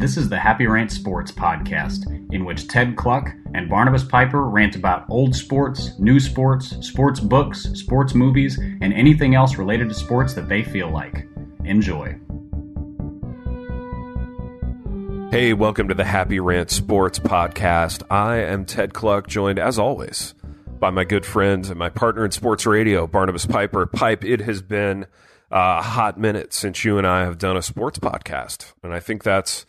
This is the Happy Rant Sports podcast, in which Ted Kluck and Barnabas Piper rant about old sports, new sports, sports books, sports movies, and anything else related to sports that they feel like. Enjoy. Hey, welcome to the Happy Rant Sports podcast. I am Ted Kluck, joined as always by my good friend and my partner in sports radio, Barnabas Piper. Pipe, it has been a hot minute since you and I have done a sports podcast, and I think that's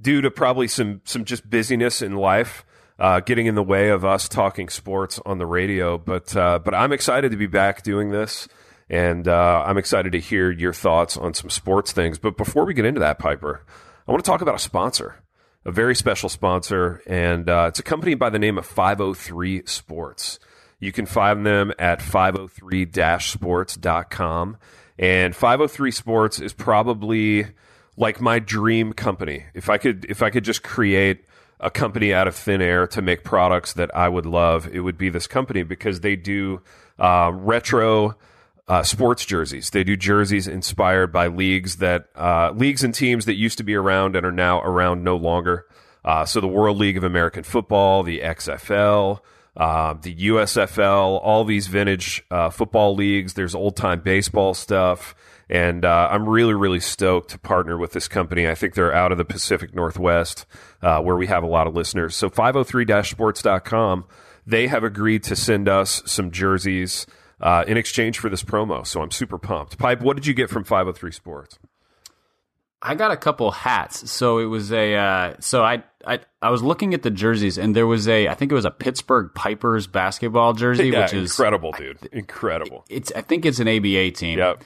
due to probably some some just busyness in life. Uh, getting in the way of us talking sports on the radio, but uh, but I'm excited to be back doing this, and uh, I'm excited to hear your thoughts on some sports things. But before we get into that, Piper, I want to talk about a sponsor, a very special sponsor, and uh, it's a company by the name of 503 Sports. You can find them at 503-sports.com. And 503 Sports is probably like my dream company. If I could if I could just create a company out of thin air to make products that I would love, it would be this company because they do uh, retro uh, sports jerseys. They do jerseys inspired by leagues that uh, leagues and teams that used to be around and are now around no longer. Uh, so the World League of American Football, the XFL, uh, the USFL, all these vintage uh, football leagues. There's old time baseball stuff. And uh, I'm really, really stoked to partner with this company. I think they're out of the Pacific Northwest, uh, where we have a lot of listeners. So 503-sports.com, they have agreed to send us some jerseys uh, in exchange for this promo. So I'm super pumped. Pipe, what did you get from 503 Sports? I got a couple hats. So it was a uh, so I, I I was looking at the jerseys and there was a I think it was a Pittsburgh Pipers basketball jersey, Yeah, which is incredible, dude. Incredible. It's I think it's an ABA team. Yep.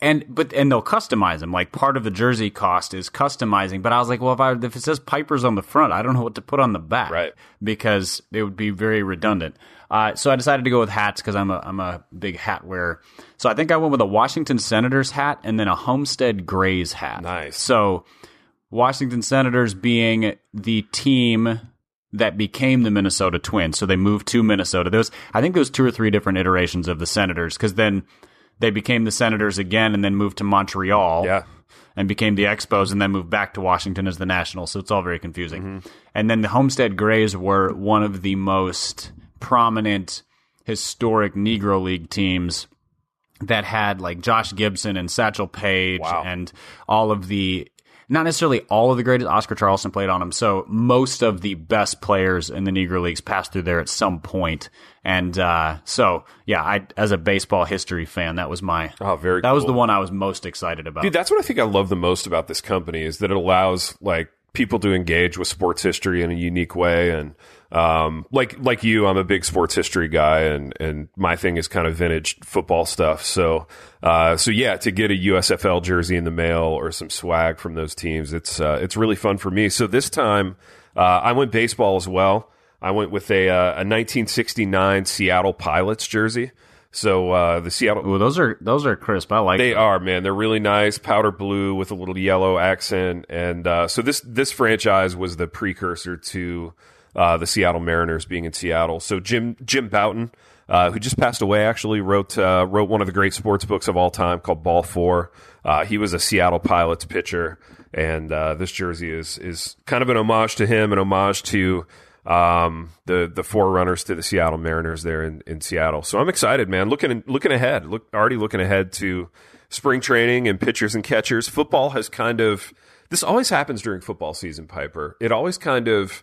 And but and they'll customize them. Like part of the jersey cost is customizing. But I was like, well, if I if it says Pipers on the front, I don't know what to put on the back, Right. Because it would be very redundant. Uh, so I decided to go with hats because I'm a I'm a big hat wearer. So I think I went with a Washington Senators hat and then a Homestead Grays hat. Nice. So Washington Senators being the team that became the Minnesota Twins. So they moved to Minnesota. Was, I think was two or three different iterations of the Senators because then they became the Senators again and then moved to Montreal. Yeah. And became the Expos and then moved back to Washington as the Nationals. So it's all very confusing. Mm-hmm. And then the Homestead Grays were one of the most prominent historic Negro League teams that had like Josh Gibson and Satchel Paige Wow. and all of the not necessarily all of the greatest Oscar Charleston played on them. So most of the best players in the Negro Leagues passed through there at some point. And uh, so yeah, I as a baseball history fan, that was my Oh, very that was the one I was most excited about. Dude, that's what I think I love the most about this company is that it allows like people to engage with sports history in a unique way and um, like like you, I'm a big sports history guy, and and my thing is kind of vintage football stuff. So uh, so yeah, to get a USFL jersey in the mail or some swag from those teams, it's uh, it's really fun for me. So this time, uh, I went baseball as well. I went with a uh, a 1969 Seattle Pilots jersey. So uh, the Seattle Ooh, those are those are crisp. I like they them. are, man. They're really nice, powder blue with a little yellow accent, and uh, so this this franchise was the precursor to uh, the Seattle Mariners being in Seattle. So Jim Jim Bouton, uh, who just passed away, actually wrote uh, wrote one of the great sports books of all time called Ball Four. Uh, he was a Seattle Pilots pitcher, and uh, this jersey is is kind of an homage to him, an homage to um, the the forerunners to the Seattle Mariners there in, in Seattle. So I'm excited, man. Looking looking ahead, look already looking ahead to spring training and pitchers and catchers. Football has kind of this always happens during football season, Piper. It always kind of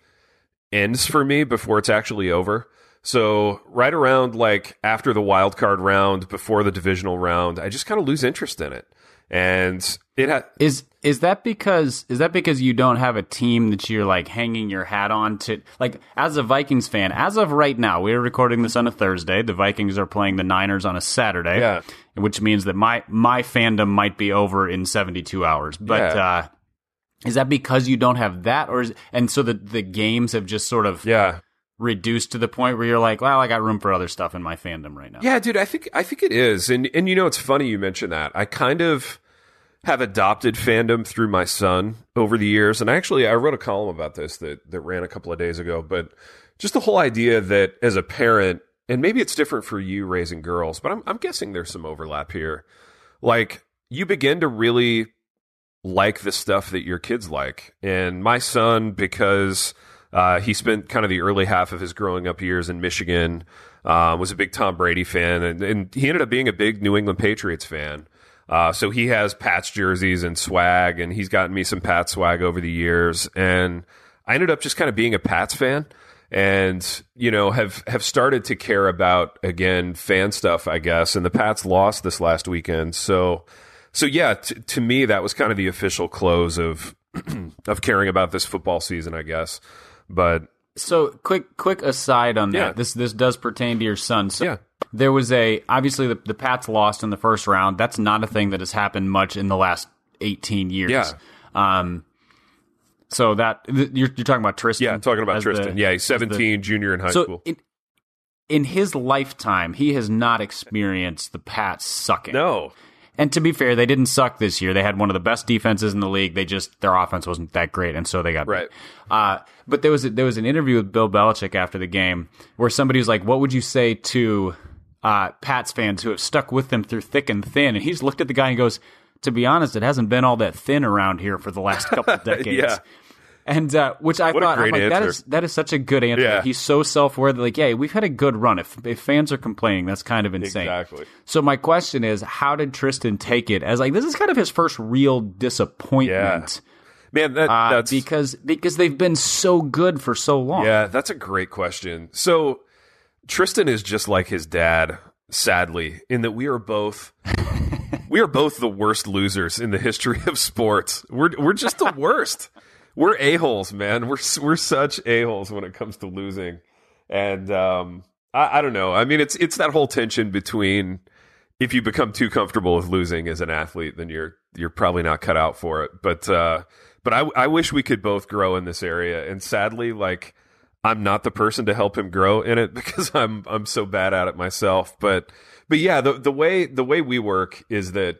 ends for me before it's actually over. So right around like after the wild card round, before the divisional round, I just kind of lose interest in it. And it ha- Is is that because is that because you don't have a team that you're like hanging your hat on to like as a Vikings fan as of right now we're recording this on a Thursday the Vikings are playing the Niners on a Saturday Yeah. which means that my my fandom might be over in 72 hours but Yeah. uh is that because you don't have that or is and so the the games have just sort of yeah. reduced to the point where you're like well I got room for other stuff in my fandom right now Yeah, dude, I think I think it is, and and you know it's funny you mentioned that. I kind of have adopted fandom through my son over the years, and actually I wrote a column about this that that ran a couple of days ago. But just the whole idea that as a parent, and maybe it's different for you raising girls, but I'm I'm guessing there's some overlap here. Like you begin to really like the stuff that your kids like. And my son, because uh, he spent kind of the early half of his growing up years in Michigan, uh, was a big Tom Brady fan, and, and, he ended up being a big New England Patriots fan. Uh, so he has Pats jerseys and swag, and he's gotten me some Pats swag over the years. And I ended up just kind of being a Pats fan and you know have have started to care about again fan stuff i guess and the pats lost this last weekend so so yeah t- to me that was kind of the official close of of caring about this football season i guess. But so quick quick aside on that. Yeah. this this does pertain to your son. So Yeah. there was a obviously the, the pats lost in the first round. That's not a thing that has happened much in the last 18 years. Yeah. um so that th- you're, you're talking about tristan yeah I'm talking about as the- tristan. Yeah he's 17 junior in high so school. in, in his lifetime he has not experienced the pats sucking. No And to be fair, they didn't suck this year. They had one of the best defenses in the league. They just their offense wasn't that great, and so they got beat. Right. Uh, but there was a, there was an interview with Bill Belichick after the game where somebody was like, "What would you say to uh, Pats fans who have stuck with them through thick and thin?" And he's looked at the guy and goes, "To be honest, it hasn't been all that thin around here for the last couple of decades." Yeah. And uh, which I What thought, I'm like, that is that is such a good answer. Yeah. He's so self aware that like, yeah, we've had a good run. If if fans are complaining, that's kind of insane. Exactly. So my question is, how did Tristan take it? As like this is kind of his first real disappointment, man that uh, that's because because they've been so good for so long. Yeah, that's a great question. So Tristan is just like his dad, sadly, in that we are both we are both the worst losers in the history of sports. We're we're just the worst. We're a holes, man. We're we're such a holes when it comes to losing, and um, I, I don't know. I mean, it's it's that whole tension between if you become too comfortable with losing as an athlete, then you're you're probably not cut out for it. But uh, but I I wish we could both grow in this area, and sadly, like I'm not the person to help him grow in it because I'm I'm so bad at it myself. But but yeah, the the way the way we work is that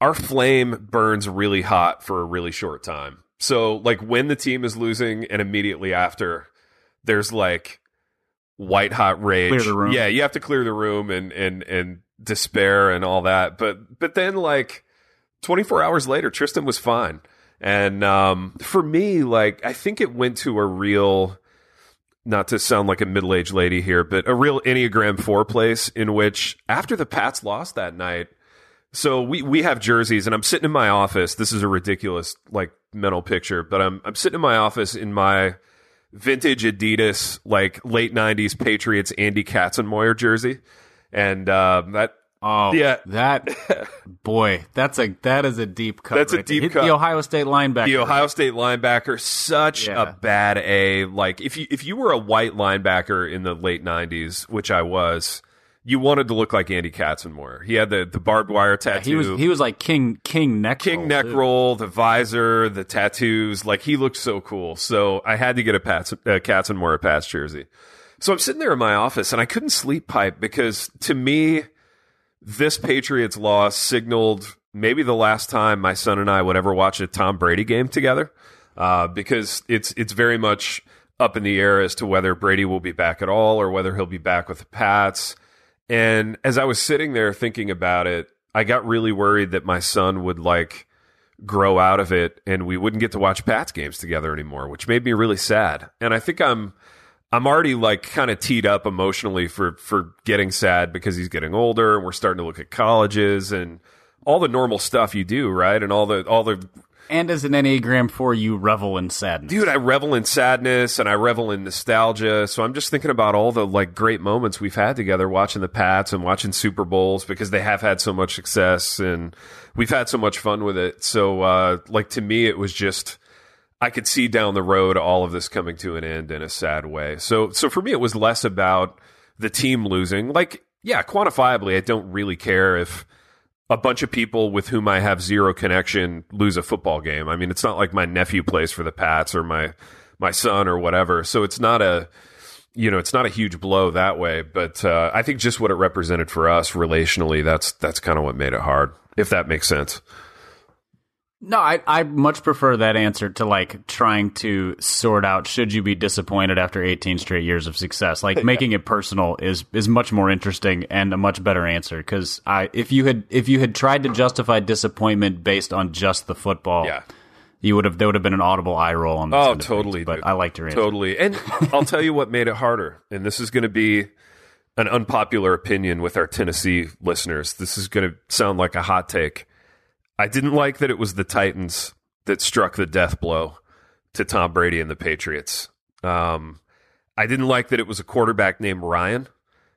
our flame burns really hot for a really short time. So like when the team is losing and immediately after there's like white hot rage. Clear the room. Yeah, you have to clear the room and and and despair and all that. But but then like 24 hours later Tristan was fine. And um for me like I think it went to a real not to sound like a middle-aged lady here, but a real Enneagram 4 place in which after the Pats lost that night so we we have jerseys, and I'm sitting in my office. This is a ridiculous like mental picture, but I'm I'm sitting in my office in my vintage Adidas like late '90s Patriots Andy Katzenmoyer jersey, and uh, that Oh, Yeah. That boy, that's a that is a deep cut. That's a right there. deep Hit cut. The Ohio State linebacker. the Ohio State linebacker, such Yeah. a bad A. Like if you if you were a white linebacker in the late '90s, which I was, you wanted to look like Andy Katzenmoyer. He had the the barbed wire tattoo. He was he was like king king neck King roll, neck too. roll, the visor, the tattoos. Like he looked so cool. So I had to get a Pats, uh, Katzenmoyer Pats jersey. So I'm sitting there in my office and I couldn't sleep pipe because to me, this Patriots loss signaled maybe the last time my son and I would ever watch a Tom Brady game together. Uh, because it's it's very much up in the air as to whether Brady will be back at all or whether he'll be back with the Pats. And as I was sitting there thinking about it, I got really worried that my son would like grow out of it and we wouldn't get to watch Pats games together anymore, which made me really sad. And I think I'm I'm already like kind of teed up emotionally for for getting sad because he's getting older and we're starting to look at colleges and all the normal stuff you do, right? And all the all the And as an Enneagram four, you revel in sadness. dude i revel in sadness and i revel in nostalgia. So i'm just thinking about all the like great moments we've had together watching the pats and watching super bowls because they have had so much success and we've had so much fun with it. So uh like to me it was just i could see down the road all of this coming to an end in a sad way. So so for me it was less about the team losing. Like yeah quantifiably i don't really care if a bunch of people with whom I have zero connection lose a football game. I mean, it's not like my nephew plays for the Pats or my my son or whatever. So it's not a you know, it's not a huge blow that way, but uh, I think just what it represented for us relationally, that's that's kind of what made it hard, if that makes sense. No, I I much prefer that answer to like trying to sort out should you be disappointed after 18 straight years of success. Like making it personal is is much more interesting and a much better answer because I if you had if you had tried to justify disappointment based on just the football, Yeah. you would have there would have been an audible eye roll on. Oh, totally. things, but dude. I liked your answer. Totally. And I'll tell you what made it harder. And this is going to be an unpopular opinion with our Tennessee listeners. This is going to sound like a hot take. I didn't like that it was the Titans that struck the death blow to Tom Brady and the Patriots. Um, I didn't like that it was a quarterback named Ryan.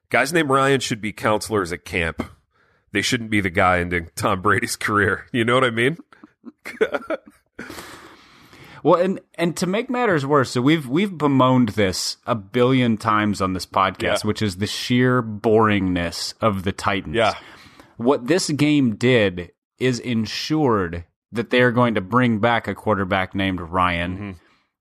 Guys named Ryan should be counselors at camp. They shouldn't be the guy ending Tom Brady's career. You know what I mean? Well, and and to make matters worse, so we've we've bemoaned this a billion times on this podcast, Yeah. which is the sheer boringness of the Titans. Yeah. What this game did is insured that they are going to bring back a quarterback named Ryan Mm-hmm.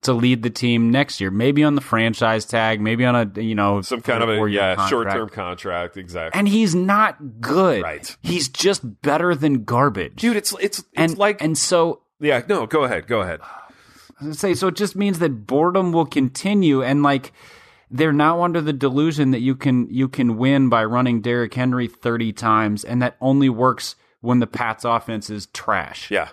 to lead the team next year, maybe on the franchise tag, maybe on a you know Some kind of a yeah, short term contract. Exactly. And he's not good. Right. He's just better than garbage. dude it's it's it's and like and so yeah no go ahead go ahead I was gonna say so it just means that boredom will continue and like they're now under the delusion that you can you can win by running Derrick Henry 30 times and that only works when the Pats offense is trash. yeah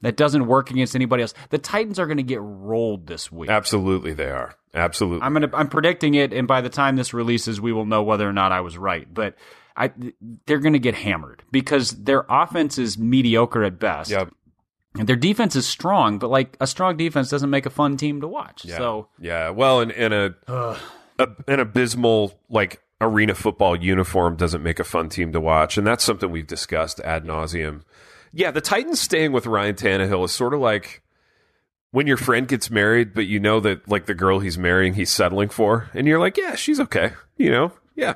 That doesn't work against anybody else. The Titans are going to get rolled this week. absolutely they are absolutely I'm going to I'm predicting it and by the time this releases we will know whether or not I was right. But I they're going to get hammered because their offense is mediocre at best. Yep. And their defense is strong, but like a strong defense doesn't make a fun team to watch. yeah. So yeah well in, in a, a an abysmal like arena football uniform doesn't make a fun team to watch. And that's something we've discussed ad nauseum. Yeah the titans staying with ryan Tannehill is sort of like when your friend gets married but you know that like the girl he's marrying he's settling for and you're like yeah she's okay you know? Yeah.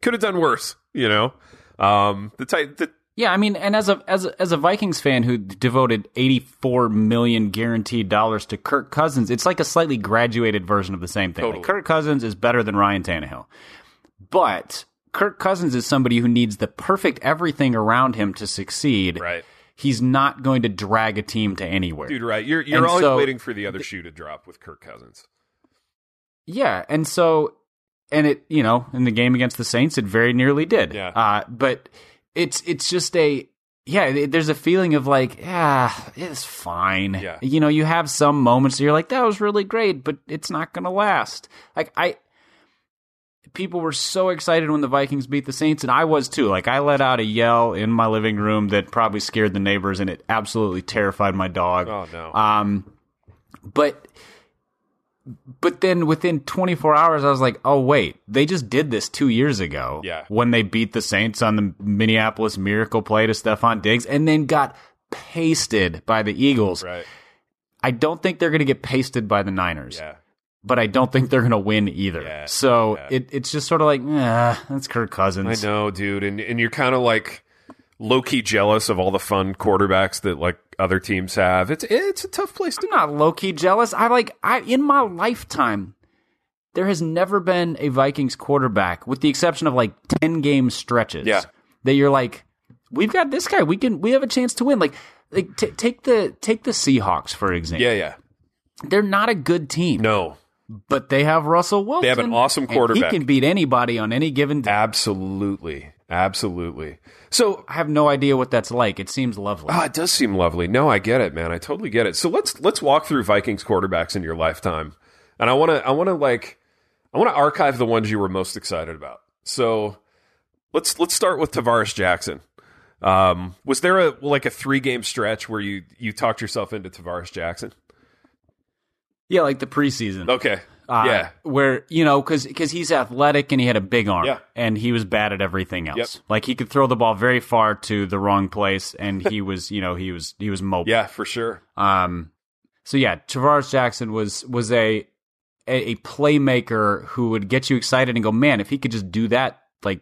Could have done worse you know? Um the titan the, Yeah, I mean, and as a as a, as a Vikings fan who devoted eighty four million guaranteed dollars to Kirk Cousins, it's like a slightly graduated version of the same thing. Like, Kirk Cousins is better than Ryan Tannehill, but Kirk Cousins is somebody who needs the perfect everything around him to succeed. right He's not going to drag a team to anywhere. Dude, right. You're you're And always so- waiting for the other shoe to drop with Kirk Cousins. Yeah, and so and it you know in the game against the Saints it very nearly did. Yeah. Uh, but it's it's just a yeah. There's a feeling of like yeah, it's fine. Yeah. You know, you have some moments that you're like that was really great, but it's not going to last. Like I. People were so excited when the Vikings beat the Saints, and I was too. Like I let out a yell in my living room that probably scared the neighbors, and it absolutely terrified my dog. Oh no. Um, but but then within 24 hours, I was like, oh wait, they just did this two years ago. Yeah. when they beat the Saints on the Minneapolis Miracle play to Stefon Diggs, and then got pasted by the Eagles. right. I don't think they're going to get pasted by the Niners, Yeah. But I don't think they're going to win either. Yeah, so yeah. It, it's just sort of like, ah, that's Kirk Cousins. I know, dude. And and you're kind of like low key jealous of all the fun quarterbacks that like other teams have. It's it's a tough place to I'm not low key jealous. I like I in my lifetime, there has never been a Vikings quarterback, with the exception of like ten game stretches, Yeah. that you're like, we've got this guy. We can we have a chance to win. Like like t- take the take the Seahawks for example. Yeah, yeah. They're not a good team, No. But they have Russell Wilson. They have an awesome quarterback. he can beat anybody on any given day. Absolutely. Absolutely. So I have no idea what that's like. It seems lovely. Oh, it does seem lovely. No, I get it, man. I totally get it. So let's let's walk through Vikings quarterbacks in your lifetime, and I want to I want to like I want to archive the ones you were most excited about. So let's let's start with Tarvaris Jackson. Um, was there a like a three game stretch where you you talked yourself into Tarvaris Jackson? Yeah, like the preseason. Okay, Uh, yeah, where you know because he's athletic and he had a big arm Yeah. and he was bad at everything else Yep. like he could throw the ball very far to the wrong place and he was you know he was he was mobile yeah, for sure. um so yeah Tarvaris Jackson was was a, a a playmaker who would get you excited and go man if he could just do that like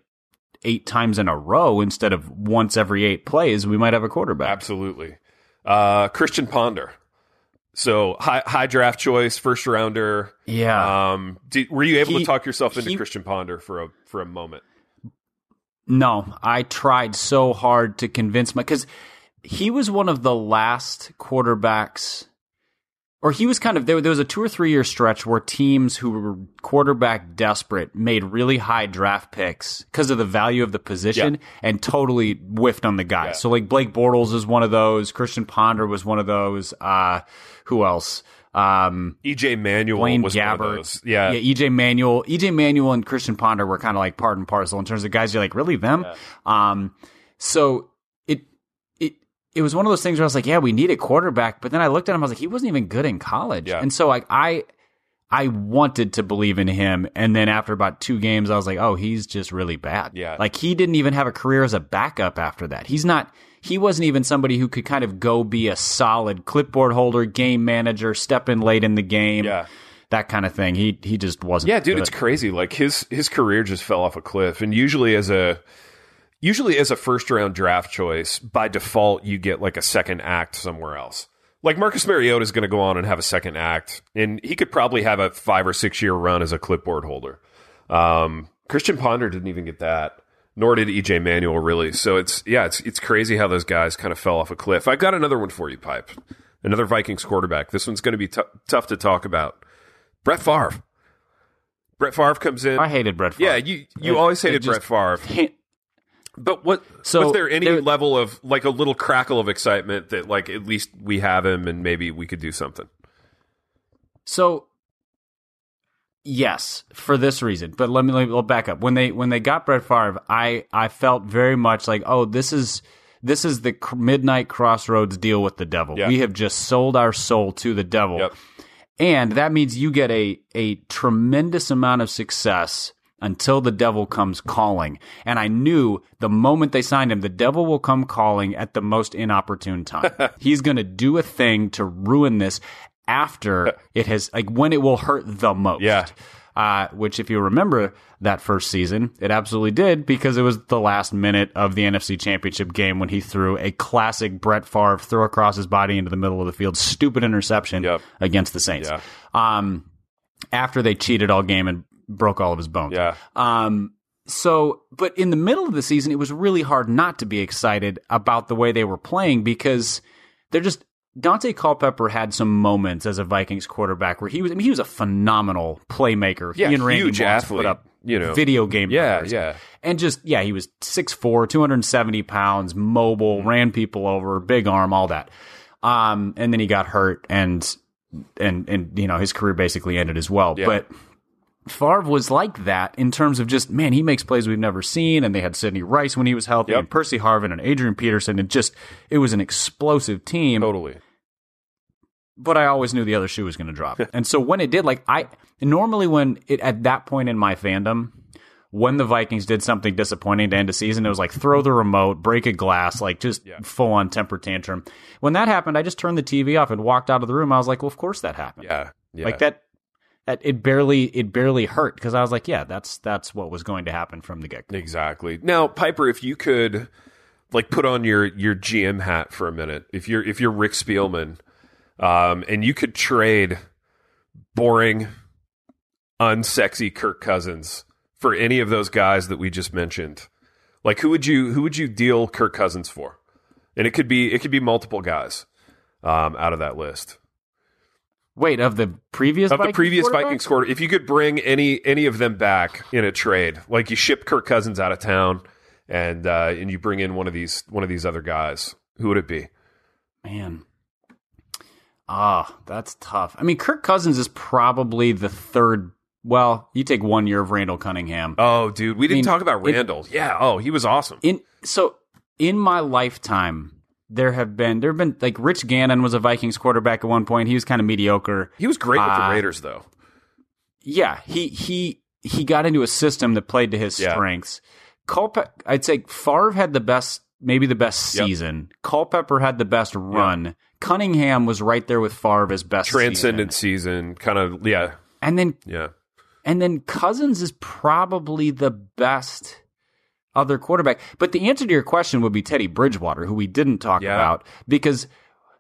eight times in a row instead of once every eight plays we might have a quarterback Absolutely. Uh, Christian Ponder. So high high draft choice, first rounder. yeah Um, did, were you able He- to talk yourself into he- Christian Ponder for a for a moment? No, I tried so hard to convince my because he was one of the last quarterbacks or he was kind of there, there was a two or three year stretch where teams who were quarterback desperate made really high draft picks because of the value of the position Yeah. and totally whiffed on the guys. Yeah. So like Blake Bortles is one of those. Christian Ponder was one of those. Uh, who else? Um, EJ Manuel Blaine was one of Gabbert. those. Yeah. yeah. EJ Manuel, EJ Manuel, and Christian Ponder were kind of like part and parcel in terms of guys. You're like, really them? Um, so it was one of those things where I was like, yeah, we need a quarterback. But then I looked at him, I was like, he wasn't even good in college, Yeah. and so like I. I wanted to believe in him, and then after about two games, I was like, "Oh, he's just really bad." Yeah. like he didn't even have a career as a backup after that. He's not. He wasn't even somebody who could kind of go be a solid clipboard holder, game manager, step in late in the game Yeah. that kind of thing. He he just wasn't. Yeah, dude, good. it's crazy. Like his his career just fell off a cliff. And usually as a usually as a first round draft choice, by default you get like a second act somewhere else. Like Marcus Mariota is going to go on and have a second act, and he could probably have a five or six year run as a clipboard holder. Um, Christian Ponder didn't even get that, nor did EJ Manuel really. So it's yeah, it's it's crazy how those guys kind of fell off a cliff. I've got another one for you, Pipe. Another Vikings quarterback. This one's going to be tou- tough to talk about. Brett Favre. Brett Favre comes in. I hated Brett. Favre. Yeah, you you It- always hated just- Brett Favre. But what So, was there any there- level of like a little crackle of excitement that like at least we have him and maybe we could do something? So yes, for this reason. But let me let me back up. When they when they got Brett Favre, I I felt very much like, oh, this is this is the midnight crossroads deal with the devil. We have just sold our soul to the devil. Yep. And that means you get a a tremendous amount of success until the devil comes calling. And I knew the moment they signed him, the devil will come calling at the most inopportune time. He's going to do a thing to ruin this after it has like when it will hurt the most. Yeah. Uh, which, if you remember that first season, it absolutely did because it was the last minute of the NFC Championship game when he threw a classic Brett Favre throw across his body into the middle of the field, stupid interception Yep. against the Saints. Yeah. Um, after they cheated all game and broke all of his bones. Yeah. Um, so, but in the middle of the season, it was really hard not to be excited about the way they were playing because they're just Daunte Culpepper had some moments as a Vikings quarterback where he was. I mean, he was a phenomenal playmaker. Yeah, he and Randy huge Moss athlete, put up you know. video game. Yeah, yeah. and just yeah, he was 6'4", 270 pounds, mobile, Mm-hmm. ran people over, big arm, all that. Um, and then he got hurt, and and and you know his career basically ended as well. Yeah. But Favre was like that in terms of just man, he makes plays we've never seen, and they had Sidney Rice when he was healthy, Yep. and Percy Harvin and Adrian Peterson, and just it was an explosive team. Totally. But I always knew the other shoe was going to drop, and so when it did, like I normally when it at that point in my fandom. When the Vikings did something disappointing to end a season, it was like throw the remote, break a glass, like just full on temper tantrum. When that happened, I just turned the TV off and walked out of the room. I was like, well, of course that happened. Yeah. Yeah. Like that it barely it barely hurt because I was like, yeah, that's that's what was going to happen from the get. Exactly. Now, Piper, if you could like put on your your GM hat for a minute, if you're if you're Rick Spielman, um, and you could trade boring, unsexy Kirk Cousins for any of those guys that we just mentioned, like who would you who would you deal Kirk Cousins for? And it could be it could be multiple guys um, out of that list Wait, of the previous of the previous? Vikings quarter. If you could bring any any of them back in a trade, like you ship Kirk Cousins out of town, and uh, and you bring in one of these one of these other guys, who would it be? man. Ah, that's tough. I mean, Kirk Cousins is probably the third. Well, you take one year of Randall Cunningham. Oh, dude, we didn't mean, talk about it- Randall. yeah. Oh, he was awesome. in so in my lifetime, there have been there have been like Rich Gannon was a Vikings quarterback at one point. He was kind of mediocre. He was great with Uh, the Raiders, though. yeah, he he he got into a system that played to his Yeah. strengths. Culpe- I'd say Favre had the best, maybe the best Yep. season. Culpepper had the best run. Cunningham was right there with Favre as best Transcendent season. season, kind of. Yeah, and then yeah. and then Cousins is probably the best other quarterback. But the answer to your question would be Teddy Bridgewater, who we didn't talk Yeah. about, because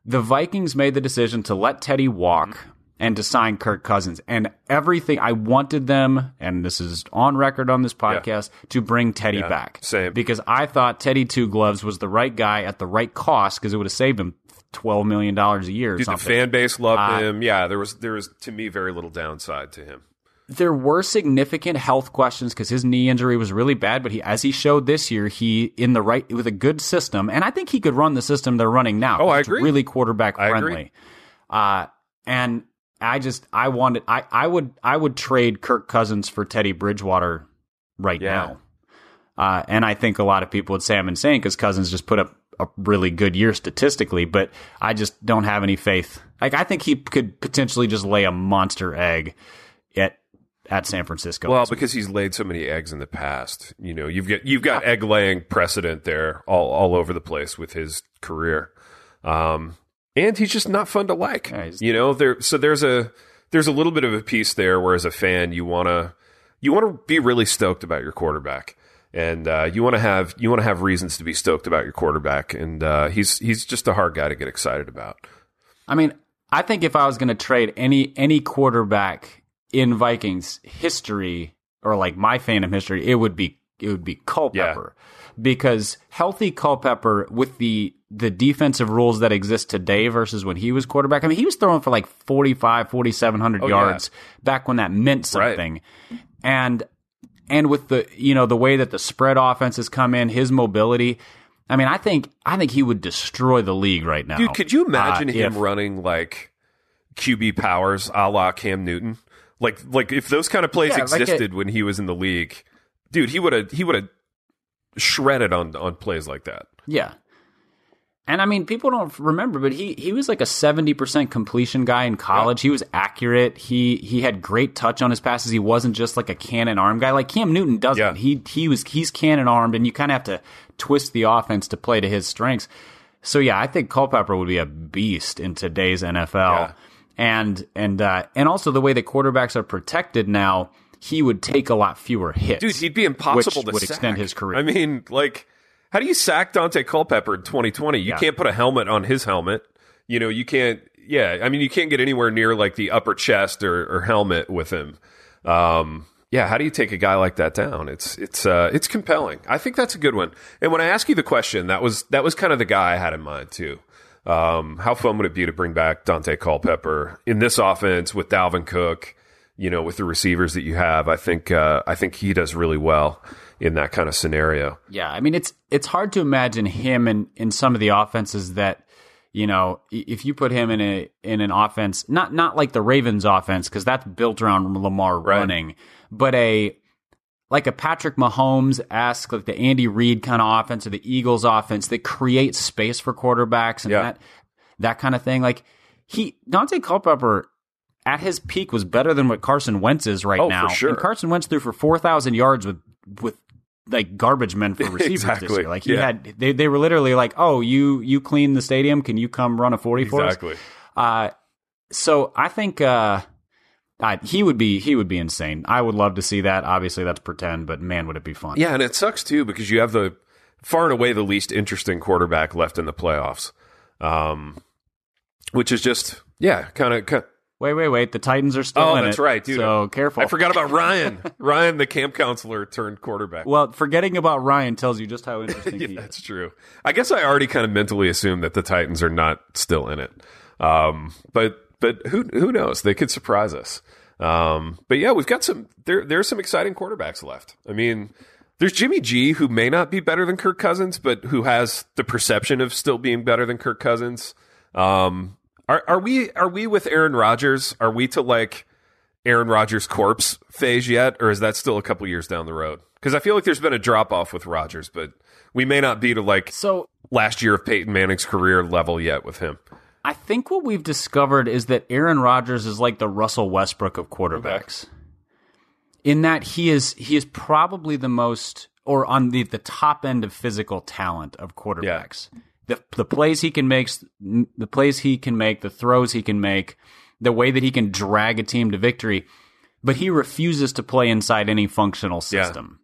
the Vikings made the decision to let Teddy walk. Mm-hmm. and to sign Kirk Cousins. And everything I wanted them, and this is on record on this podcast, to bring Teddy back. same. Because I thought Teddy Two Gloves was the right guy at the right cost because it would have saved him twelve million dollars a year or Dude, the fan base loved uh, him. Yeah, there was there was to me very little downside to him. There were significant health questions because his knee injury was really bad. But he, as he showed this year, he in the right with a good system, and I think he could run the system they're running now. Oh, I It's agree. Really quarterback friendly. Uh, and I just I wanted I I would I would trade Kirk Cousins for Teddy Bridgewater right Yeah. now. Uh, and I think a lot of people would say I'm insane because Cousins just put up a really good year statistically, but I just don't have any faith. Like I think he could potentially just lay a monster egg at at San Francisco. Well, because he's laid so many eggs in the past, you know, you've got you've got egg laying precedent there all all over the place with his career, um, and he's just not fun to like. Yeah, you know, there so there's a there's a little bit of a piece there where as a fan you want to you want to be really stoked about your quarterback. And uh, you want to have you want to have reasons to be stoked about your quarterback, and uh, he's he's just a hard guy to get excited about. I mean, I think if I was going to trade any any quarterback in Vikings history or like my fandom history, it would be it would be Culpepper. Because healthy Culpepper with the the defensive rules that exist today versus when he was quarterback. I mean, he was throwing for like 45, 4700 yeah. yards back when that meant Right. something. And and with the you know the way that the spread offenses come in, his mobility, I mean, I think I think he would destroy the league right now. Dude, could you imagine Uh, him if- running like QB powers a la Cam Newton? Like like if those kind of plays Yeah, like a- existed when he was in the league, dude, he would have he would have shredded on on plays like that. Yeah. And I mean, people don't remember, but he he was like a seventy percent completion guy in college. He was accurate. He he had great touch on his passes. He wasn't just like a cannon arm guy like Cam Newton doesn't. Yeah. He he was he's cannon armed, and you kind of have to twist the offense to play to his strengths. So yeah, I think Culpepper would be a beast in today's NFL, Yeah. And and uh, and also the way that quarterbacks are protected now, he would take a lot fewer hits. Dude, he'd be impossible which to would sack. extend his career. I mean, like how do you sack Daunte Culpepper in 2020? You Yeah. can't put a helmet on his helmet. You know, you can't yeah, I mean you can't get anywhere near like the upper chest or, or helmet with him. Um yeah, how do you take a guy like that down? It's it's uh, it's compelling. I think that's a good one. And when I ask you the question, that was that was kind of the guy I had in mind too. Um, how fun would it be to bring back Daunte Culpepper in this offense with Dalvin Cook? You know, with the receivers that you have, I think uh, I think he does really well in that kind of scenario. Yeah, I mean it's it's hard to imagine him in in some of the offenses that you know if you put him in a in an offense not not like the Ravens offense because that's built around Lamar Right. running, but a like a Patrick Mahomes esque like the Andy Reid kind of offense or the Eagles offense that creates space for quarterbacks and Yeah. that that kind of thing. Like he Daunte Culpepper at his peak was better than what Carson Wentz is right Oh, for now. sure. And Carson Wentz threw for four thousand yards with with like garbage men for receivers this Exactly. year. Like he Yeah. had they, they were literally like, Oh, you you clean the stadium, can you come run a forty for us? Exactly. Uh so I think uh uh, he would be he would be insane. I would love to see that. Obviously, that's pretend, but man, would it be fun? Yeah, and it sucks too because you have the far and away the least interesting quarterback left in the playoffs, um, which is just yeah, kind of. Wait, wait, wait. The Titans are still Oh, in that's it, right, dude. So careful. I forgot about Ryan. Ryan, the camp counselor turned quarterback. Well, forgetting about Ryan tells you just how interesting he is. That's true. I guess I already kind of mentally assumed that the Titans are not still in it. Um, but but who who knows? They could surprise us. Um, but yeah, we've got some there there's some exciting quarterbacks left. I mean, there's Jimmy G who may not be better than Kirk Cousins, but who has the perception of still being better than Kirk Cousins. Um, are are we are we with Aaron Rodgers? Are we to like Aaron Rodgers corpse phase yet, or is that still a couple years down the road? Because I feel like there's been a drop off with Rodgers, but we may not be to like So last year of Peyton Manning's career level yet with him. I think what we've discovered is that Aaron Rodgers is like the Russell Westbrook of quarterbacks. In that he is he is probably the most or on the, the top end of physical talent of quarterbacks. The the plays he can make the plays he can make, the throws he can make, the way that he can drag a team to victory, but he refuses to play inside any functional Yeah. system.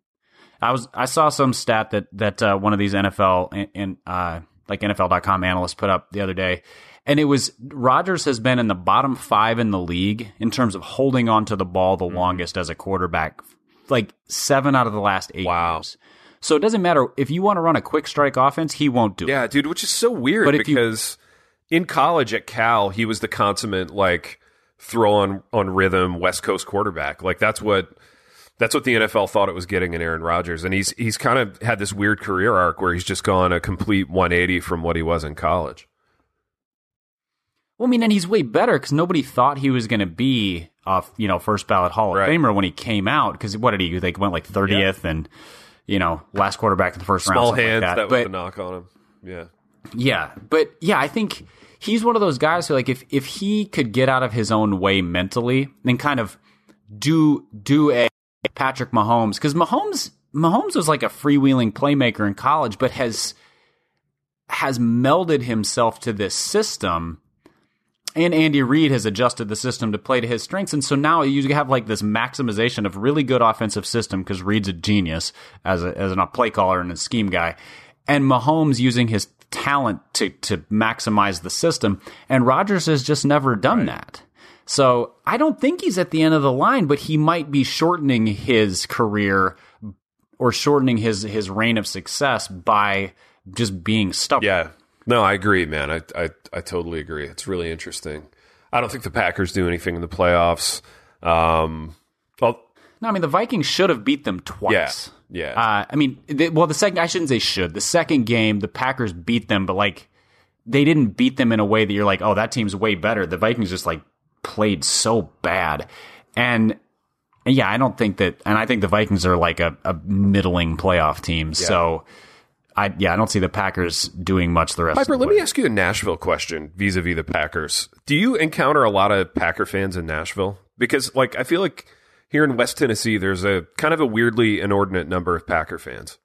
I was I saw some stat that that uh, one of these NFL and, and uh, like NFL.com analysts put up the other day. And it was Rodgers has been in the bottom five in the league in terms of holding on to the ball the mm. longest as a quarterback, like seven out of the last eight Wow. years. So it doesn't matter if you want to run a quick strike offense, he won't do it. Yeah, dude, which is so weird But if you- because in college at Cal, he was the consummate like throw on on rhythm West Coast quarterback. Like that's what that's what the NFL thought it was getting in Aaron Rodgers, and he's he's kind of had this weird career arc where he's just gone a complete 180 from what he was in college. Well, I mean, and he's way better because nobody thought he was going to be a you know first ballot Hall Right. of Famer when he came out. Because what did he? They went like thirtieth and you know last quarterback in the first round. Small hands, like that, that. was but the knock on him. Yeah, yeah, but yeah, I think he's one of those guys who like if if he could get out of his own way mentally and kind of do do a Patrick Mahomes because Mahomes Mahomes was like a freewheeling playmaker in college, but has has melded himself to this system. And Andy Reid has adjusted the system to play to his strengths, and so now you have like this maximization of really good offensive system because Reid's a genius as a as a play caller and a scheme guy, and Mahomes using his talent to to maximize the system, and Rodgers has just never done that. So I don't think he's at the end of the line, but he might be shortening his career or shortening his his reign of success by just being stubborn. yeah. No, I agree, man. I, I I totally agree. It's really interesting. I don't think the Packers do anything in the playoffs. Um, well, No, I mean the Vikings should have beat them twice. Yeah, yeah. Uh, I mean, the, well, the second I shouldn't say should. The second game, the Packers beat them, but like they didn't beat them in a way that you're like, oh, that team's way better. The Vikings just like played so bad, and, and yeah, I don't think that, and I think the Vikings are like a, a middling playoff team. So, I yeah, I don't see the Packers doing much the rest. Piper, of the let way. me ask you a Nashville question vis-a-vis the Packers. Do you encounter a lot of Packer fans in Nashville? Because like I feel like here in West Tennessee there's a kind of a weirdly inordinate number of Packer fans.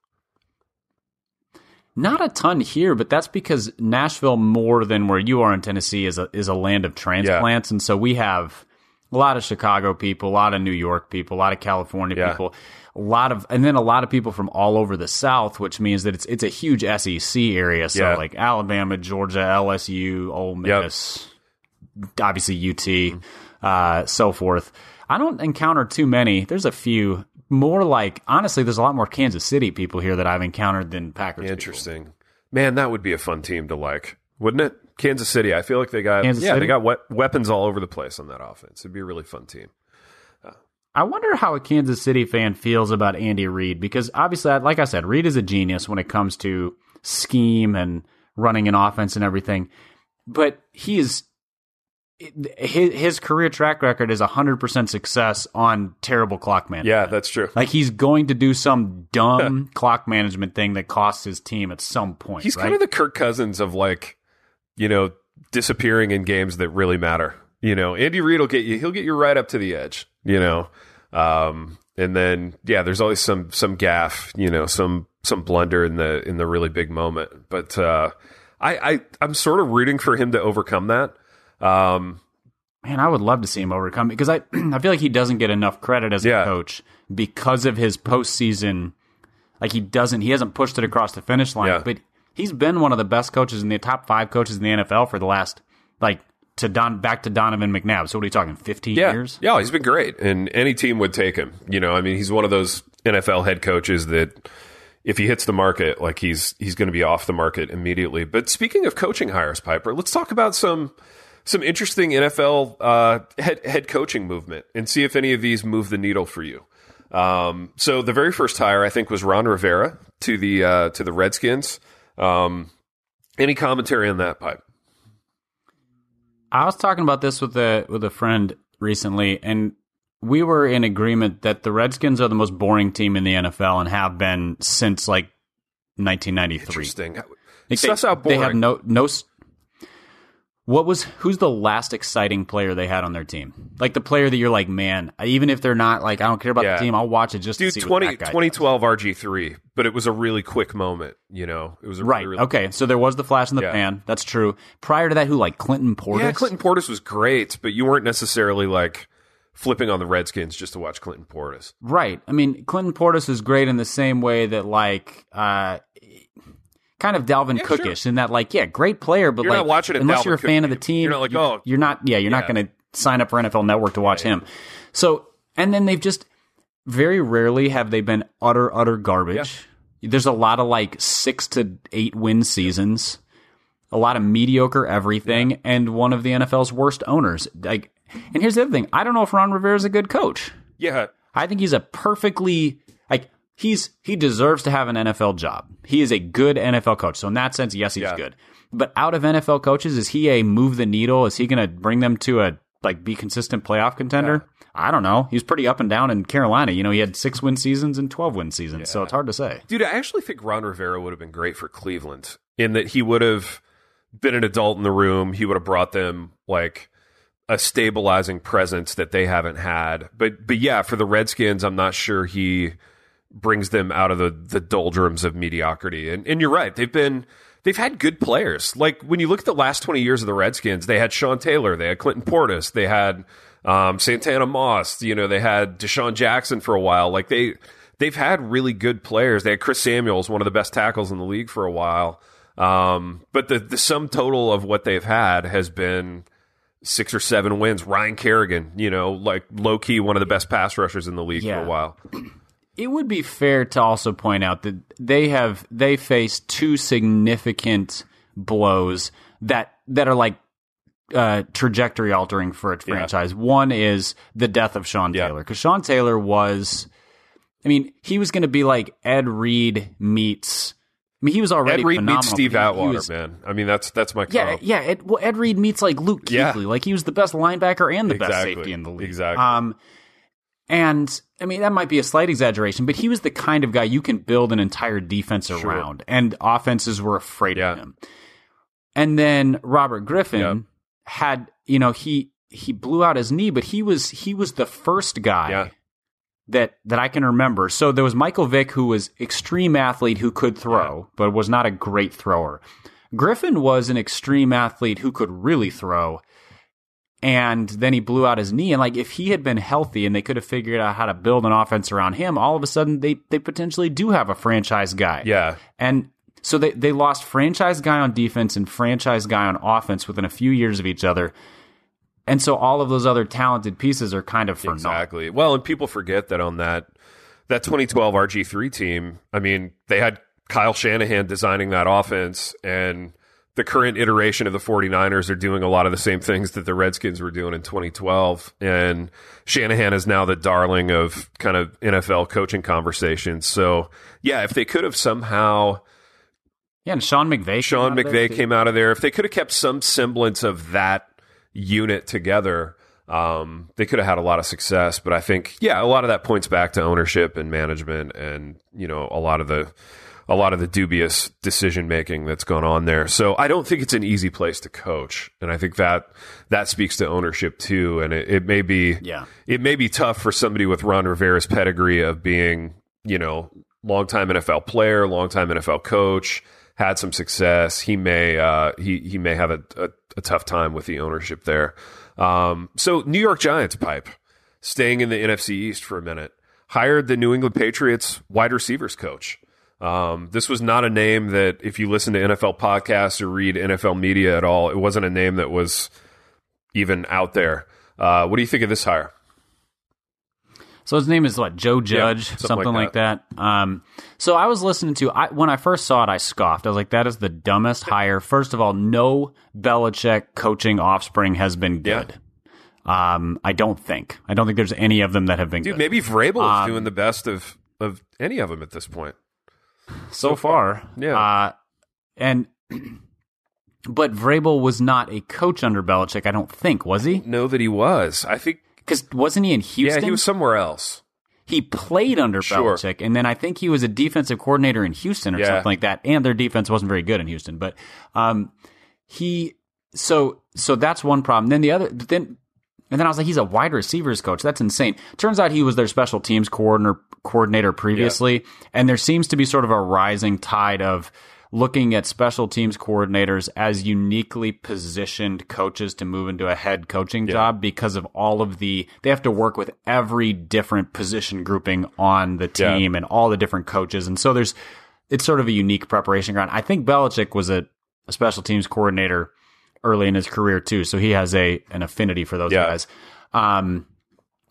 Not a ton here, but that's because Nashville, more than where you are in Tennessee, is a is a land of transplants, and so we have a lot of Chicago people, a lot of New York people, a lot of California Yeah. people, a lot of, and then a lot of people from all over the South, which means that it's it's a huge SEC area. So Yeah. like Alabama, Georgia, LSU, Ole Yep. Miss, obviously UT, uh, so forth. I don't encounter too many. There's a few. More like honestly, there's a lot more Kansas City people here that I've encountered than Packers. people. Interesting. Man, that would be a fun team to like, wouldn't it? Kansas City. I feel like they got Kansas yeah, City? they got we- weapons all over the place on that offense. It'd be a really fun team. I wonder how a Kansas City fan feels about Andy Reid because obviously, like I said, Reid is a genius when it comes to scheme and running an offense and everything. But he is his, his career track record is 100% success on terrible clock management. Yeah, that's true. Like he's going to do some dumb clock management thing that costs his team at some point. He's right? kind of the Kirk Cousins of like, you know, disappearing in games that really matter. You know, Andy Reid will get you. He'll get you right up to the edge. You know, um, and then yeah, there's always some some gaff. You know, some some blunder in the in the really big moment. But uh, I, I I'm sort of rooting for him to overcome that. Um, Man, I would love to see him overcome because I I feel like he doesn't get enough credit as Yeah. a coach because of his postseason. Like he doesn't, he hasn't pushed it across the finish line, Yeah. but he's been one of the best coaches in the top five coaches in the NFL for the last like to Don back to Donovan McNabb. So what are you talking? Fifteen yeah, years? yeah, he's been great, and any team would take him. You know, I mean, he's one of those NFL head coaches that if he hits the market, like he's he's going to be off the market immediately. But speaking of coaching hires, Piper, let's talk about some some interesting NFL uh, head head coaching movement and see if any of these move the needle for you. Um, so the very first hire, I think, was Ron Rivera to the uh, to the Redskins. Um, any commentary on that, Pipe? I was talking about this with a with a friend recently, and we were in agreement that the Redskins are the most boring team in the NFL and have been since like 1993. Interesting. Like, they, out they have no no. What was who's the last exciting player they had on their team? Like the player that you're like, man, even if they're not like, I don't care about Yeah. the team, I'll watch it just Dude, to see 20, that guy 2012 RG3, but it was a really quick moment, you know. It was a Right. Really, Okay. So there was the flash in the Yeah. pan. That's true. Prior to that, who like Clinton Portis? Yeah, Clinton Portis was great, but you weren't necessarily like flipping on the Redskins just to watch Clinton Portis. Right. I mean, Clinton Portis is great in the same way that like uh kind of Dalvin Cookish in that, like, yeah, great player, but You're like, watching unless Dalvin you're a fan Cook of the team, You're not like, oh, you're not, yeah, you're not going to sign up for NFL Network to watch him. So, and then they've just very rarely have they been utter, utter garbage. There's a lot of like six to eight win seasons, a lot of mediocre everything, and one of the NFL's worst owners. Like, and here's the other thing: I don't know if Ron Rivera is a good coach. Yeah, I think he's a perfectly he's he deserves to have an NFL job. He is a good NFL coach. So in that sense, yes, he's Yeah. good. But out of NFL coaches, is he a move the needle? Is he going to bring them to a like be consistent playoff contender? I don't know. He's pretty up and down in Carolina. You know, he had six win seasons and twelve win seasons, so it's hard to say. Dude, I actually think Ron Rivera would have been great for Cleveland in that he would have been an adult in the room. He would have brought them like a stabilizing presence that they haven't had. But but yeah, for the Redskins, I'm not sure he brings them out of the the doldrums of mediocrity. And and you're right, they've been they've had good players. Like when you look at the last 20 years of the Redskins, they had Sean Taylor, they had Clinton Portis, they had um, Santana Moss, you know, they had DeSean Jackson for a while. Like they they've had really good players. They had Chris Samuels, one of the best tackles in the league for a while. Um, but the the sum total of what they've had has been six or seven wins. Ryan Kerrigan, you know, like low key one of the best pass rushers in the league for a while. It would be fair to also point out that they have they faced two significant blows that that are like uh, trajectory altering for a franchise. One is the death of Sean Yeah. Taylor because Sean Taylor was, I mean, he was going to be like Ed Reed meets. I mean, he was already Ed Reed phenomenal. meets Steve Atwater, was- man. I mean, that's that's my yeah, comp. yeah. Ed, well, Ed Reed meets like Luke Kuechly. Yeah. Like he was the best linebacker and the best safety in the league. Exactly. Um, and I mean that might be a slight exaggeration, but he was the kind of guy you can build an entire defense around, and offenses were afraid Yeah. of him. And then Robert Griffin Yep. had, you know, he he blew out his knee, but he was he was the first guy Yeah. that that I can remember. So there was Michael Vick, who was extreme athlete who could throw, but was not a great thrower. Griffin was an extreme athlete who could really throw, and then he blew out his knee. And like if he had been healthy and they could have figured out how to build an offense around him, all of a sudden they they potentially do have a franchise guy. Yeah. And so they, they lost franchise guy on defense and franchise guy on offense within a few years of each other. And so all of those other talented pieces are kind of for naught. Exactly. Well, and people forget that on that that 2012 RG3 team, I mean, they had Kyle Shanahan designing that offense and the current iteration of the 49ers are doing a lot of the same things that the Redskins were doing in 2012 and Shanahan is now the darling of kind of NFL coaching conversations. So, yeah, if they could have somehow Yeah, and Sean McVay. Sean there, McVay came out of there. If they could have kept some semblance of that unit together, um, they could have had a lot of success. But I think, yeah, a lot of that points back to ownership and management, and you know, a lot of the a lot of the dubious decision making that's gone on there. So I don't think it's an easy place to coach, and I think that that speaks to ownership too. And it, it may be, Yeah. it may be tough for somebody with Ron Rivera's pedigree of being, you know, longtime NFL player, longtime NFL coach, had some success. He may uh, he he may have a, a, a tough time with the ownership there. Um, so New York Giants pipe, staying in the NFC East for a minute, hired the New England Patriots wide receivers coach. Um, this was not a name that, if you listen to NFL podcasts or read NFL media at all, it wasn't a name that was even out there. Uh, what do you think of this hire? So his name is what Joe Judge, something something, like like, that. Um, so I was listening to I, when I first saw it, I scoffed. I was like, "That is the dumbest hire." First of all, no Belichick coaching offspring has been Yeah. good. Um, I don't think. I don't think there's any of them that have been Dude, good maybe Vrabel is Um, doing the best of, of any of them at this point. So far. Yeah. Uh, and but Vrabel was not a coach under Belichick. I don't think was he? Know that he was. I think. Because wasn't he in Houston? Yeah, he was somewhere else. he played under Sure. Belichick, and then I think he was a defensive coordinator in Houston or Yeah. something like that. And their defense wasn't very good in Houston, but um, he so so that's one problem. Then the other but then and then I was like, he's a wide receivers coach. That's insane. Turns out he was their special teams coordinator coordinator previously, and there seems to be sort of a rising tide of looking at special teams coordinators as uniquely positioned coaches to move into a head coaching job because of all of the they have to work with every different position grouping on the Yeah. team and all the different coaches and so there's it's sort of a unique preparation ground. I think Belichick was a, a special teams coordinator early in his career too, so he has a an affinity for those Yeah. guys. Um,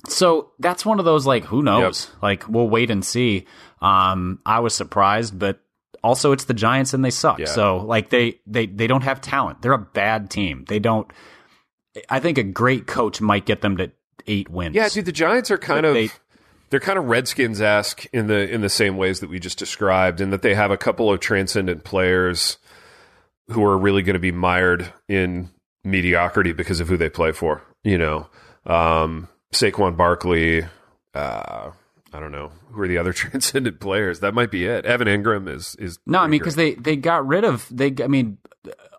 so that's one of those like who knows? Like we'll wait and see. Um, I was surprised, but also it's the Giants and they suck. Yeah. So like they they they don't have talent. They're a bad team. They don't. I think a great coach might get them to eight wins. Yeah, dude, the Giants are kind of They- they're kind of Redskins esque in the in the same ways that we just described, in that they have a couple of transcendent players who are really going to be mired in mediocrity because of who they play for. You know, um, Saquon Barkley. Uh, I don't know who are the other transcendent players. That might be it. Evan Engram is is No, I mean because they they got rid of they. I mean,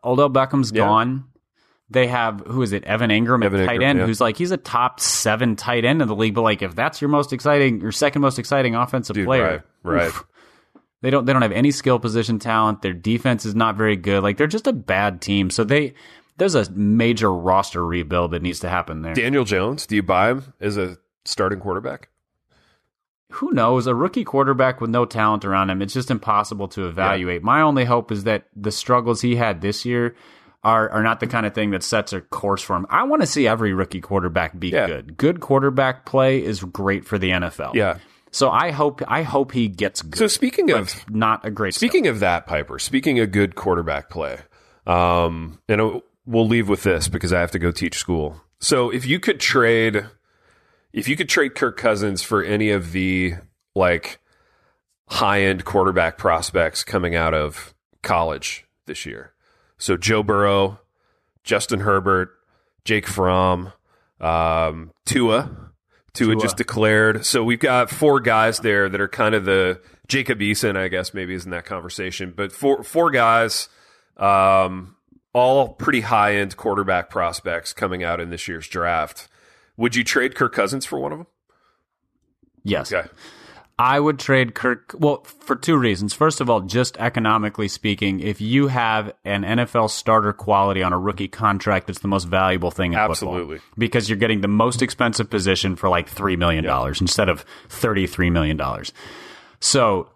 Odell Beckham's Yeah. gone. They have who is it? Evan Engram, Evan at tight Engram, end, yeah. who's like he's a top seven tight end in the league. But like, if that's your most exciting, your second most exciting offensive Dude, player, right, right. oof. they don't they don't have any skill position talent. Their defense is not very good. Like they're just a bad team. So they there's a major roster rebuild that needs to happen there. Daniel Jones. Do you buy him as a starting quarterback? who knows? A rookie quarterback with no talent around him, it's just impossible to evaluate. My only hope is that the struggles he had this year are, are not the kind of thing that sets a course for him. I want to see every rookie quarterback be Yeah. good. Good quarterback play is great for the NFL. Yeah. So I hope I hope he gets good. So speaking of not a great Speaking of that, Piper, speaking of good quarterback play, um, and we'll leave with this because I have to go teach school. So if you could trade, if you could trade Kirk Cousins for any of the like high end quarterback prospects coming out of college this year, so Joe Burrow, Justin Herbert, Jake Fromm, um, Tua. Tua Tua. just declared. So we've got four guys there that are kind of the Jacob Eason, I guess maybe is in that conversation, but four four guys, um, all pretty high end quarterback prospects coming out in this year's draft. Would you trade Kirk Cousins for one of them? yes. Okay. I would trade Kirk. Well, for two reasons. First of all, just economically speaking, if you have an NFL starter quality on a rookie contract, it's the most valuable thing in football. Absolutely. because you're getting the most expensive position for like three million dollars instead of thirty-three million dollars. So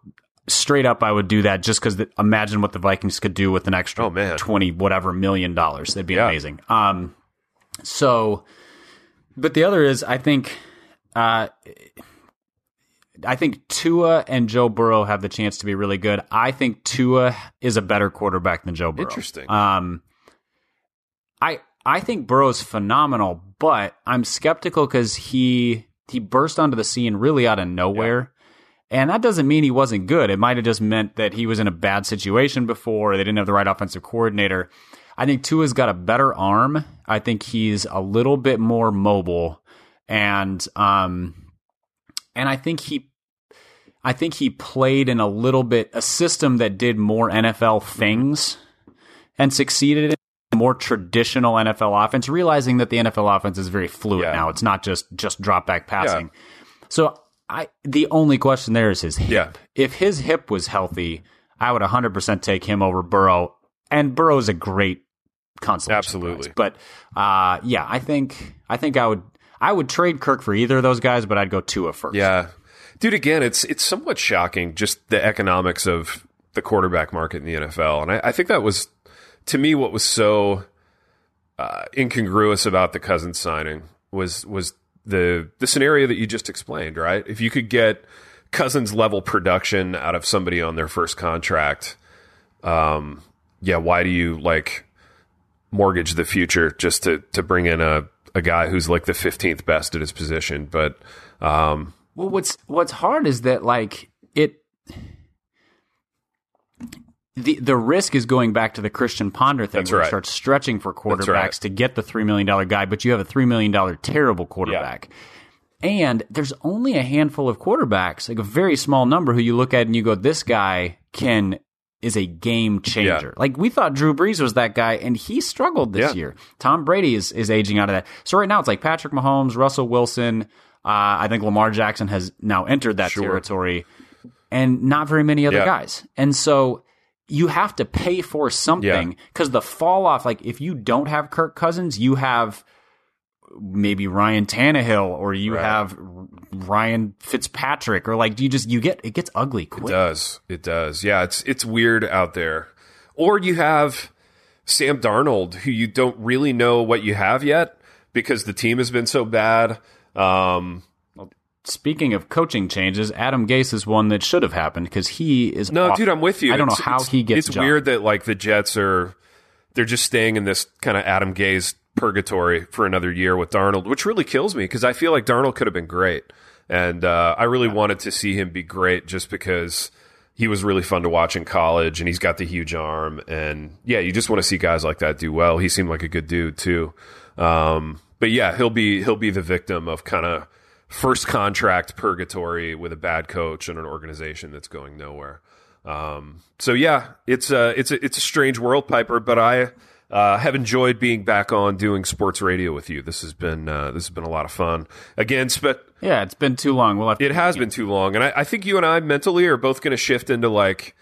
straight up, I would do that just because imagine what the Vikings could do with an extra Oh, man. twenty whatever million dollars. That'd be Yeah. amazing. Um, so, but the other is, I think, uh, I think Tua and Joe Burrow have the chance to be really good. I think Tua is a better quarterback than Joe Burrow. Interesting. Um, I I think Burrow's phenomenal, but I'm skeptical because he he burst onto the scene really out of nowhere. And that doesn't mean he wasn't good. It might have just meant that he was in a bad situation before. They didn't have the right offensive coordinator. I think Tua's got a better arm. I think he's a little bit more mobile, and um, and I think he, I think he played in a little bit a system that did more NFL things and succeeded in more traditional NFL offense. Realizing that the NFL offense is very fluid Yeah. now. It's not just just drop back passing. So I the only question there is his hip. Yeah. If his hip was healthy, I would 100% take him over Burrow. And Burrow's a great consolation Absolutely. prize. But uh, yeah, I think I think I would I would trade Kirk for either of those guys, but I'd go Tua first. Yeah, dude. Again, it's it's somewhat shocking just the economics of the quarterback market in the NFL, and I, I think that was to me what was so uh, incongruous about the Cousins signing was was the the scenario that you just explained. Right, if you could get Cousins level production out of somebody on their first contract, um, yeah, why do you like mortgage the future just to to bring in a a guy who's like the 15th best at his position but um Well, what's what's hard is that like it. The, the risk is going back to the Christian Ponder thing That's where right. it starts stretching for quarterbacks right. to get the $3 million guy, but you have a $3 million terrible quarterback. And there's only a handful of quarterbacks, like a very small number, who you look at and you go, this guy can is a game changer. Yeah. Like we thought Drew Brees was that guy, and he struggled this Yeah. year. Tom Brady is is aging out of that. So right now it's like Patrick Mahomes, Russell Wilson. Uh, I think Lamar Jackson has now entered that Sure. territory, and not very many other Yeah. guys. And so you have to pay for something because the fall off. Like if you don't have Kirk Cousins, you have maybe Ryan Tannehill or you Right. have Ryan Fitzpatrick or like do you just you get it gets ugly quick. It does. It does. Yeah, it's it's weird out there. Or you have Sam Darnold, who you don't really know what you have yet because the team has been so bad. Um, Speaking of coaching changes, Adam Gase is one that should have happened because he is. no, off- dude, I'm with you. I don't know how he gets. It's job. weird that like the Jets are they're just staying in this kind of Adam Gase purgatory for another year with Darnold, which really kills me because I feel like Darnold could have been great, and uh, I really wanted to see him be great just because he was really fun to watch in college, and he's got the huge arm, and yeah, you just want to see guys like that do well. He seemed like a good dude too, um, but yeah, he'll be he'll be the victim of kind of first contract purgatory with a bad coach and an organization that's going nowhere. Um, so yeah, it's a it's a it's a strange world, Piper. But I uh, have enjoyed being back on doing sports radio with you. This has been uh, this has been a lot of fun. Again, spe- Yeah, it's been too long. We'll have to it has been too long, and I, I think you and I mentally are both going to shift into like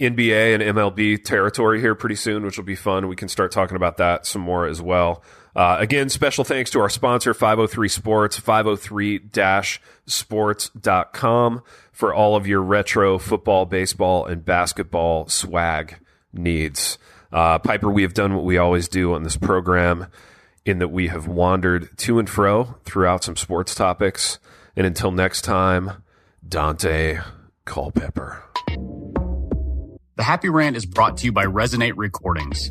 NBA and MLB territory here pretty soon, which will be fun. We can start talking about that some more as well. Uh, again, special thanks to our sponsor, 503 Sports, 503-sports.com for all of your retro football, baseball, and basketball swag needs. Uh, Piper, we have done what we always do on this program in that we have wandered to and fro throughout some sports topics. And until next time, Daunte Culpepper. The Happy Rant is brought to you by Resonate Recordings.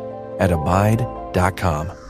at abide.com.